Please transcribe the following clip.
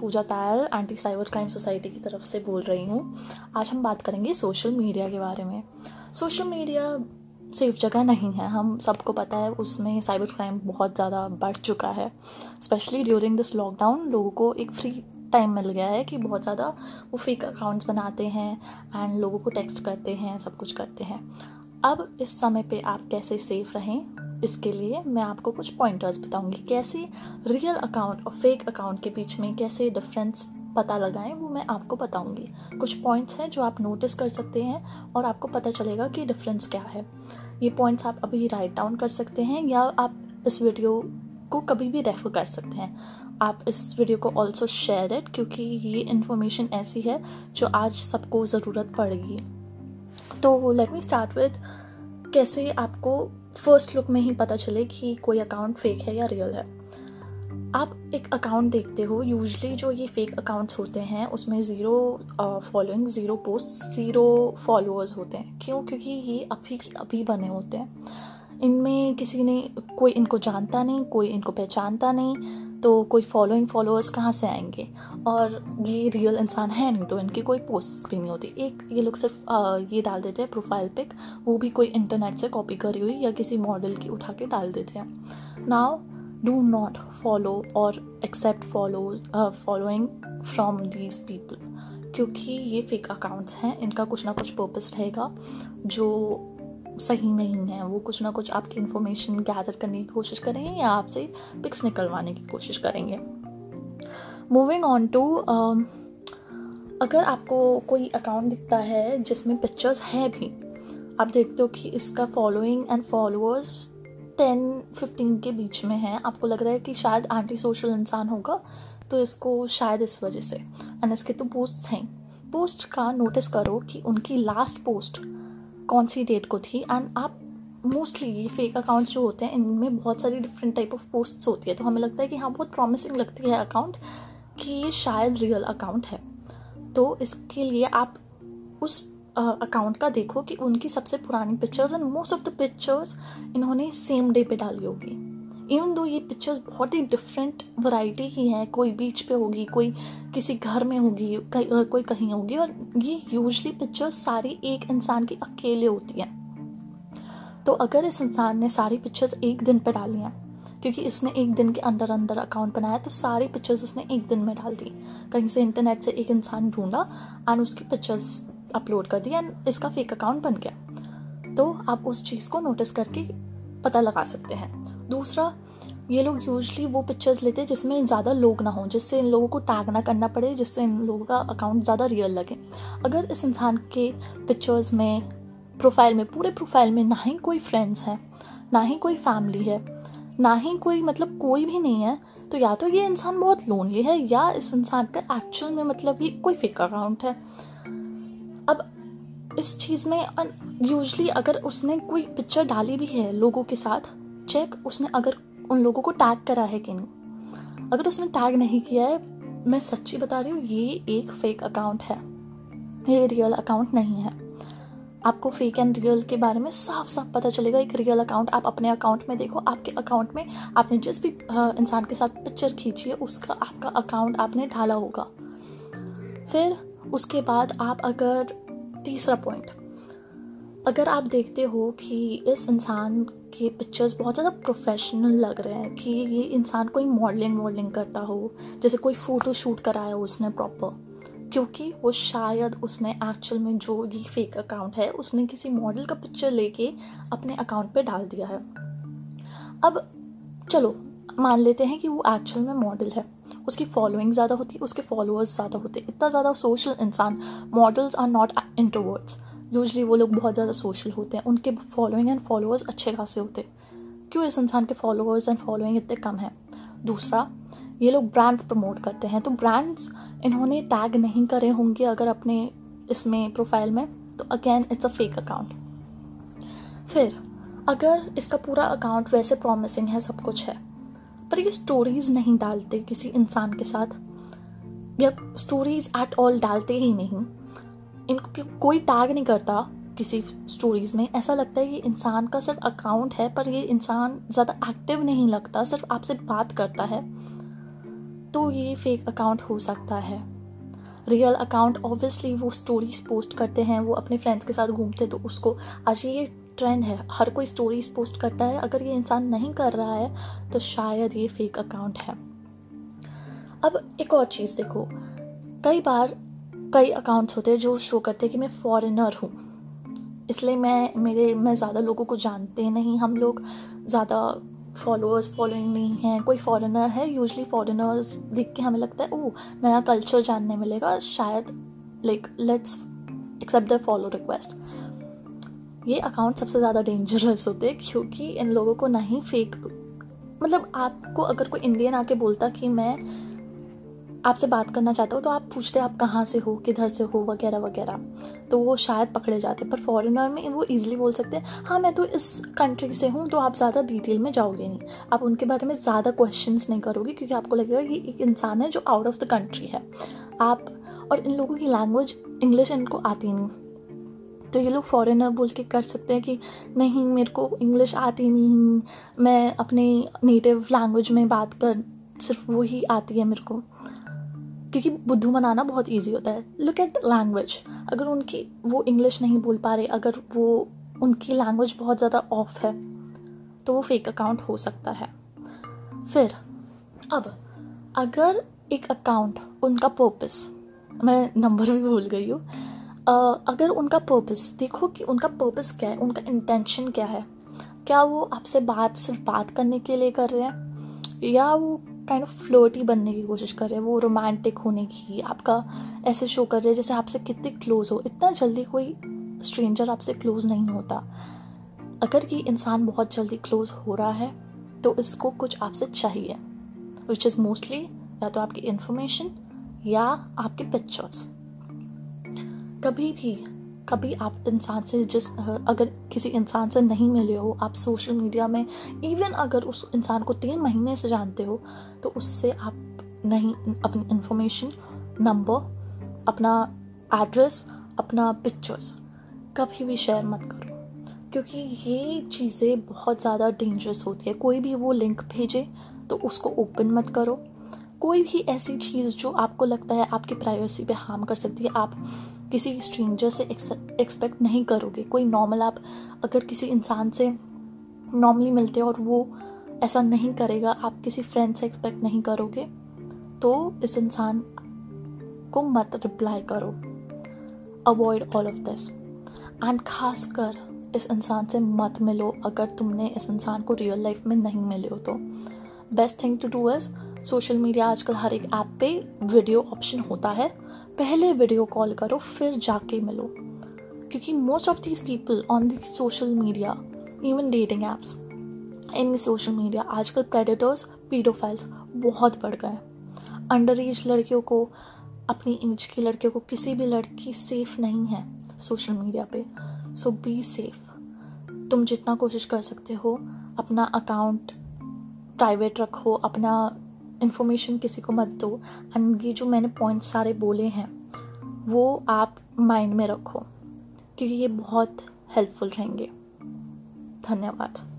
Pooja Tayal anti cyber crime society की तरफ़ से बोल रही हूँ। आज हम बात करेंगे सोशल मीडिया के बारे में। सोशल मीडिया सेफ़ जगह नहीं है। हम सबको पता है उसमें साइबर क्राइम बहुत ज़्यादा बढ़ चुका है। स्पेशली ड्यूरिंग दिस लॉकडाउन लोगों को एक फ्री टाइम मिल गया है कि बहुत ज़्यादा वो फेक अकाउंट्स बनाते हैं एंड लोगों को टेक्स्ट करते हैं, सब कुछ करते हैं। अब इस समय पे आप कैसे सेफ़ रहें? इसके लिए मैं आपको कुछ पॉइंटर्स बताऊँगी कैसे रियल अकाउंट और फेक अकाउंट के बीच में कैसे डिफरेंस पता लगाएँ, वो मैं आपको बताऊँगी। कुछ पॉइंट्स हैं जो आप नोटिस कर सकते हैं और आपको पता चलेगा कि डिफरेंस क्या है। ये पॉइंट्स आप अभी राइट डाउन कर सकते हैं या आप इस वीडियो को कभी भी रेफर कर सकते हैं। आप इस वीडियो को ऑल्सो शेयर इट क्योंकि ये इन्फॉर्मेशन ऐसी है जो आज सबको ज़रूरत पड़ेगी। तो लेट मी स्टार्ट विद कैसे आपको फ़र्स्ट लुक में ही पता चले कि कोई अकाउंट फेक है या रियल है। आप एक अकाउंट देखते हो यूजली जो ये फेक अकाउंट्स होते हैं, उसमें zero following zero post zero followers होते हैं। क्यों? क्योंकि ये अभी अभी बने होते हैं। इनमें किसी ने, कोई इनको जानता नहीं, कोई इनको पहचानता नहीं। तो कोई फॉलोइंग फॉलोअर्स कहाँ से आएँगे? और ये रियल इंसान है नहीं तो इनकी कोई पोस्ट भी नहीं होती। एक ये लोग सिर्फ़ आ, ये डाल देते हैं प्रोफ़ाइल पिक वो भी कोई इंटरनेट से कॉपी करी हुई या किसी मॉडल की उठा के डाल देते हैं। नाउ डू नॉट फॉलो और accept follows following from these people क्योंकि ये फेक अकाउंट्स हैं इनका कुछ ना कुछ पर्पस रहेगा जो सही नहीं है। वो कुछ ना कुछ आपकी इन्फॉर्मेशन गैदर करने की कोशिश करेंगे या आपसे पिक्स निकलवाने की कोशिश करेंगे। मूविंग ऑन टू अगर आपको कोई अकाउंट दिखता है जिसमें पिक्चर्स हैं भी, आप देखते हो कि इसका following and followers ten fifteen के बीच में है। आपको लग रहा है कि शायद एंटी सोशल इंसान होगा तो इसको शायद इस वजह से। एंड इसके तो पोस्ट हैं। पोस्ट का नोटिस करो कि उनकी लास्ट पोस्ट कौन सी डेट को थी? एंड आप मोस्टली ये फेक अकाउंट्स जो होते हैं इनमें बहुत सारी डिफरेंट टाइप ऑफ़ पोस्ट्स होती है। तो हमें लगता है कि हाँ बहुत प्रॉमिसिंग लगती है अकाउंट कि ये शायद रियल अकाउंट है। तो इसके लिए आप उस अकाउंट uh, का देखो कि उनकी सबसे पुरानी pictures and most of the pictures इन्होंने सेम डे पे डाली होगी। इवन दो ये पिक्चर्स बहुत ही डिफरेंट वैरायटी की हैं, कोई बीच पे होगी, कोई किसी घर में होगी कोई कहीं होगी, और ये यूजली पिक्चर्स सारी एक इंसान की अकेले होती हैं। तो अगर इस इंसान ने सारी पिक्चर्स एक दिन पे डाली हैं, क्योंकि इसने एक दिन के अंदर अंदर अकाउंट बनाया तो सारी पिक्चर्स इसने एक दिन में डाल दी। कहीं से इंटरनेट से एक इंसान ढूंढा एंड उसकी पिक्चर्स अपलोड कर दी एंड इसका फेक अकाउंट बन गया। तो आप उस चीज़ को नोटिस करके पता लगा सकते हैं। दूसरा, ये लोग यूजली वो पिक्चर्स लेते हैं जिसमें ज़्यादा लोग ना हों, जिससे इन लोगों को टैग ना करना पड़े, जिससे इन लोगों का अकाउंट ज़्यादा रियल लगे। अगर इस इंसान के पिक्चर्स में प्रोफ़ाइल में, पूरे प्रोफ़ाइल में ना ही कोई फ्रेंड्स हैं, ना ही कोई फैमिली है, ना ही कोई मतलब कोई भी नहीं है तो या तो ये इंसान बहुत लोनली है, या इस इंसान का एक्चुअल में मतलब ये कोई फेक अकाउंट है। अब इस चीज़ में यूजली अगर उसने कोई पिक्चर डाली भी है लोगों के साथ चेक उसने अगर उन लोगों को टैग करा है कि नहीं। अगर उसने टैग नहीं किया है, मैं सच्ची बता रही हूँ, ये एक फेक अकाउंट है। ये रियल अकाउंट नहीं है। आपको फेक एंड रियल के बारे में साफ़ साफ़ पता चलेगा, एक रियल अकाउंट आप अपने अकाउंट में देखो, आपके अकाउंट में आपने जिस भी इंसान के साथ पिक्चर खींची है, उसका आपका अकाउंट आपने ढाला होगा। फिर उसके बाद आप अगर तीसरा पॉइंट अगर आप देखते हो कि इस इंसान के पिक्चर्स बहुत ज़्यादा प्रोफेशनल लग रहे हैं कि ये इंसान कोई मॉडलिंग वॉडलिंग करता हो, जैसे कोई फ़ोटो शूट कराया हो उसने प्रॉपर क्योंकि वो शायद उसने एक्चुअल में जो ये फेक अकाउंट है, उसने किसी मॉडल का पिक्चर लेके अपने अकाउंट पे डाल दिया है। अब चलो, मान लेते हैं कि वो एक्चुअल में मॉडल है, उसकी फॉलोइंग ज़्यादा होती है उसके फॉलोअर्स ज़्यादा होते, इतना ज़्यादा सोशल इंसान models are not introverts usually वो लोग बहुत ज़्यादा सोशल होते हैं। उनके फॉलोइंग एंड फॉलोअर्स अच्छे खासे होते क्यों इस इंसान के फॉलोअर्स एंड फॉलोइंग इतने कम हैं? दूसरा, ये लोग ब्रांड्स प्रमोट करते हैं। तो ब्रांड्स इन्होंने टैग नहीं करे होंगे अगर अपने इसमें प्रोफ़ाइल में तो again it's a fake account फिर, अगर इसका पूरा अकाउंट वैसे प्रॉमिसिंग है, सब कुछ है, पर ये स्टोरीज नहीं डालते किसी इंसान के साथ, या स्टोरीज एट ऑल डालते ही नहीं इनको कोई टैग नहीं करता किसी स्टोरीज में। ऐसा लगता है ये इंसान का सिर्फ़ अकाउंट है, पर ये इंसान ज़्यादा एक्टिव नहीं लगता, सिर्फ़ आपसे बात करता है। तो ये फेक अकाउंट हो सकता है। रियल अकाउंट ऑब्वियसली वो स्टोरीज पोस्ट करते हैं, वो अपने फ्रेंड्स के साथ घूमते तो उसको आज ये ट्रेंड है। हर कोई स्टोरीज पोस्ट करता है, अगर ये इंसान नहीं कर रहा है तो शायद ये फेक अकाउंट है। अब एक और चीज़ देखो। कई बार कई अकाउंट्स होते हैं जो शो करते हैं कि मैं फॉरेनर हूँ। इसलिए मैं, मेरे, मैं ज़्यादा लोगों को जानते नहीं। हम लोग ज़्यादा फॉलोअर्स फॉलोइंग नहीं है। कोई फॉरेनर है यूजली फॉरेनर्स देख के हमें लगता है ओ नया कल्चर जानने मिलेगा। शायद like let's accept the follow request ये अकाउंट सबसे ज़्यादा डेंजरस होते हैं, क्योंकि इन लोगों को नहीं फेक मतलब आपको अगर कोई इंडियन आके बोलता कि मैं आपसे बात करना चाहता हूँ तो आप पूछते आप कहाँ से हो, किधर से हो, वगैरह वगैरह। तो वो शायद पकड़े जाते पर फॉरेनर में वो इजीली बोल सकते हैं हाँ मैं तो इस कंट्री से हूँ तो आप ज़्यादा डिटेल में जाओगे नहीं। आप उनके बारे में ज़्यादा क्वेश्चन नहीं करोगे, क्योंकि आपको लगेगा कि एक इंसान है जो आउट ऑफ़ द कंट्री है। आप और इन लोगों की लैंग्वेज इंग्लिश इनको आती नहीं। तो ये लोग फॉरेनर बोल के कर सकते हैं कि, नहीं, मेरे को इंग्लिश आती नहीं। मैं अपने नेटिव लैंग्वेज में बात कर, सिर्फ़ वो ही आती है मेरे को। क्योंकि बुद्धू बनाना बहुत ईजी होता है। लुक एट लैंग्वेज अगर उनकी वो इंग्लिश नहीं बोल पा रहे, अगर वो उनकी लैंग्वेज बहुत ज़्यादा ऑफ़ है तो वो फेक अकाउंट हो सकता है। फिर, अब, अगर एक अकाउंट उनका पर्पस मैं नंबर भी भूल गई हूँ। अगर उनका पर्पस देखो कि उनका पर्पस क्या है, उनका इंटेंशन क्या है। क्या वो आपसे बात, सिर्फ़ बात करने के लिए कर रहे हैं? या वो काइंड ऑफ़ फ्लोटी बनने की कोशिश कर रहे हैं, वो रोमांटिक होने की, आपका ऐसे शो कर रहे हैं जैसे आपसे कितने क्लोज हो। इतना जल्दी कोई स्ट्रेंजर आपसे क्लोज नहीं होता। अगर कि इंसान बहुत जल्दी क्लोज हो रहा है तो इसको कुछ आपसे चाहिए विच इज़ मोस्टली या तो आपकी इंफॉर्मेशन या आपके पिक्चर्स कभी भी कभी आप इंसान से जिस अगर किसी इंसान से नहीं मिले हो, आप सोशल मीडिया में इवन अगर उस इंसान को तीन महीने से जानते हो तो उससे आप नहीं, अपनी इंफॉर्मेशन नंबर अपना एड्रेस अपना पिक्चर्स कभी भी शेयर मत करो। क्योंकि ये चीज़ें बहुत ज़्यादा डेंजरस होती है। कोई भी वो लिंक भेजे तो उसको ओपन मत करो। कोई भी ऐसी चीज़ जो आपको लगता है आपकी प्राइवेसी पे हार्म कर सकती है, आप किसी स्ट्रेंजर से एक्सपेक्ट नहीं करोगे। कोई नॉर्मल आप अगर किसी इंसान से नॉर्मली मिलते हो और वो ऐसा नहीं करेगा, आप किसी फ्रेंड से एक्सपेक्ट नहीं करोगे तो इस इंसान को मत रिप्लाई करो। Avoid all of this and खासकर इस इंसान से मत मिलो अगर तुमने इस इंसान को रियल लाइफ में नहीं मिले हो तो। Best thing to do is social media आजकल हर एक ऐप पे वीडियो ऑप्शन होता है। पहले वीडियो कॉल करो, फिर जाके मिलो। क्योंकि most of these people on the social media even dating apps in social media आजकल प्रेडिटर्स पीडोफाइल्स बहुत बढ़ गए अंडर एज लड़कियों को, अपनी एज की लड़कियों को किसी भी लड़की सेफ़ नहीं है सोशल मीडिया पे। सो बी सेफ़ तुम जितना कोशिश कर सकते हो, अपना अकाउंट प्राइवेट रखो, अपना इन्फॉर्मेशन किसी को मत दो। एंड ये जो मैंने पॉइंट सारे बोले हैं, वो आप माइंड में रखो, क्योंकि ये बहुत हेल्पफुल रहेंगे। धन्यवाद।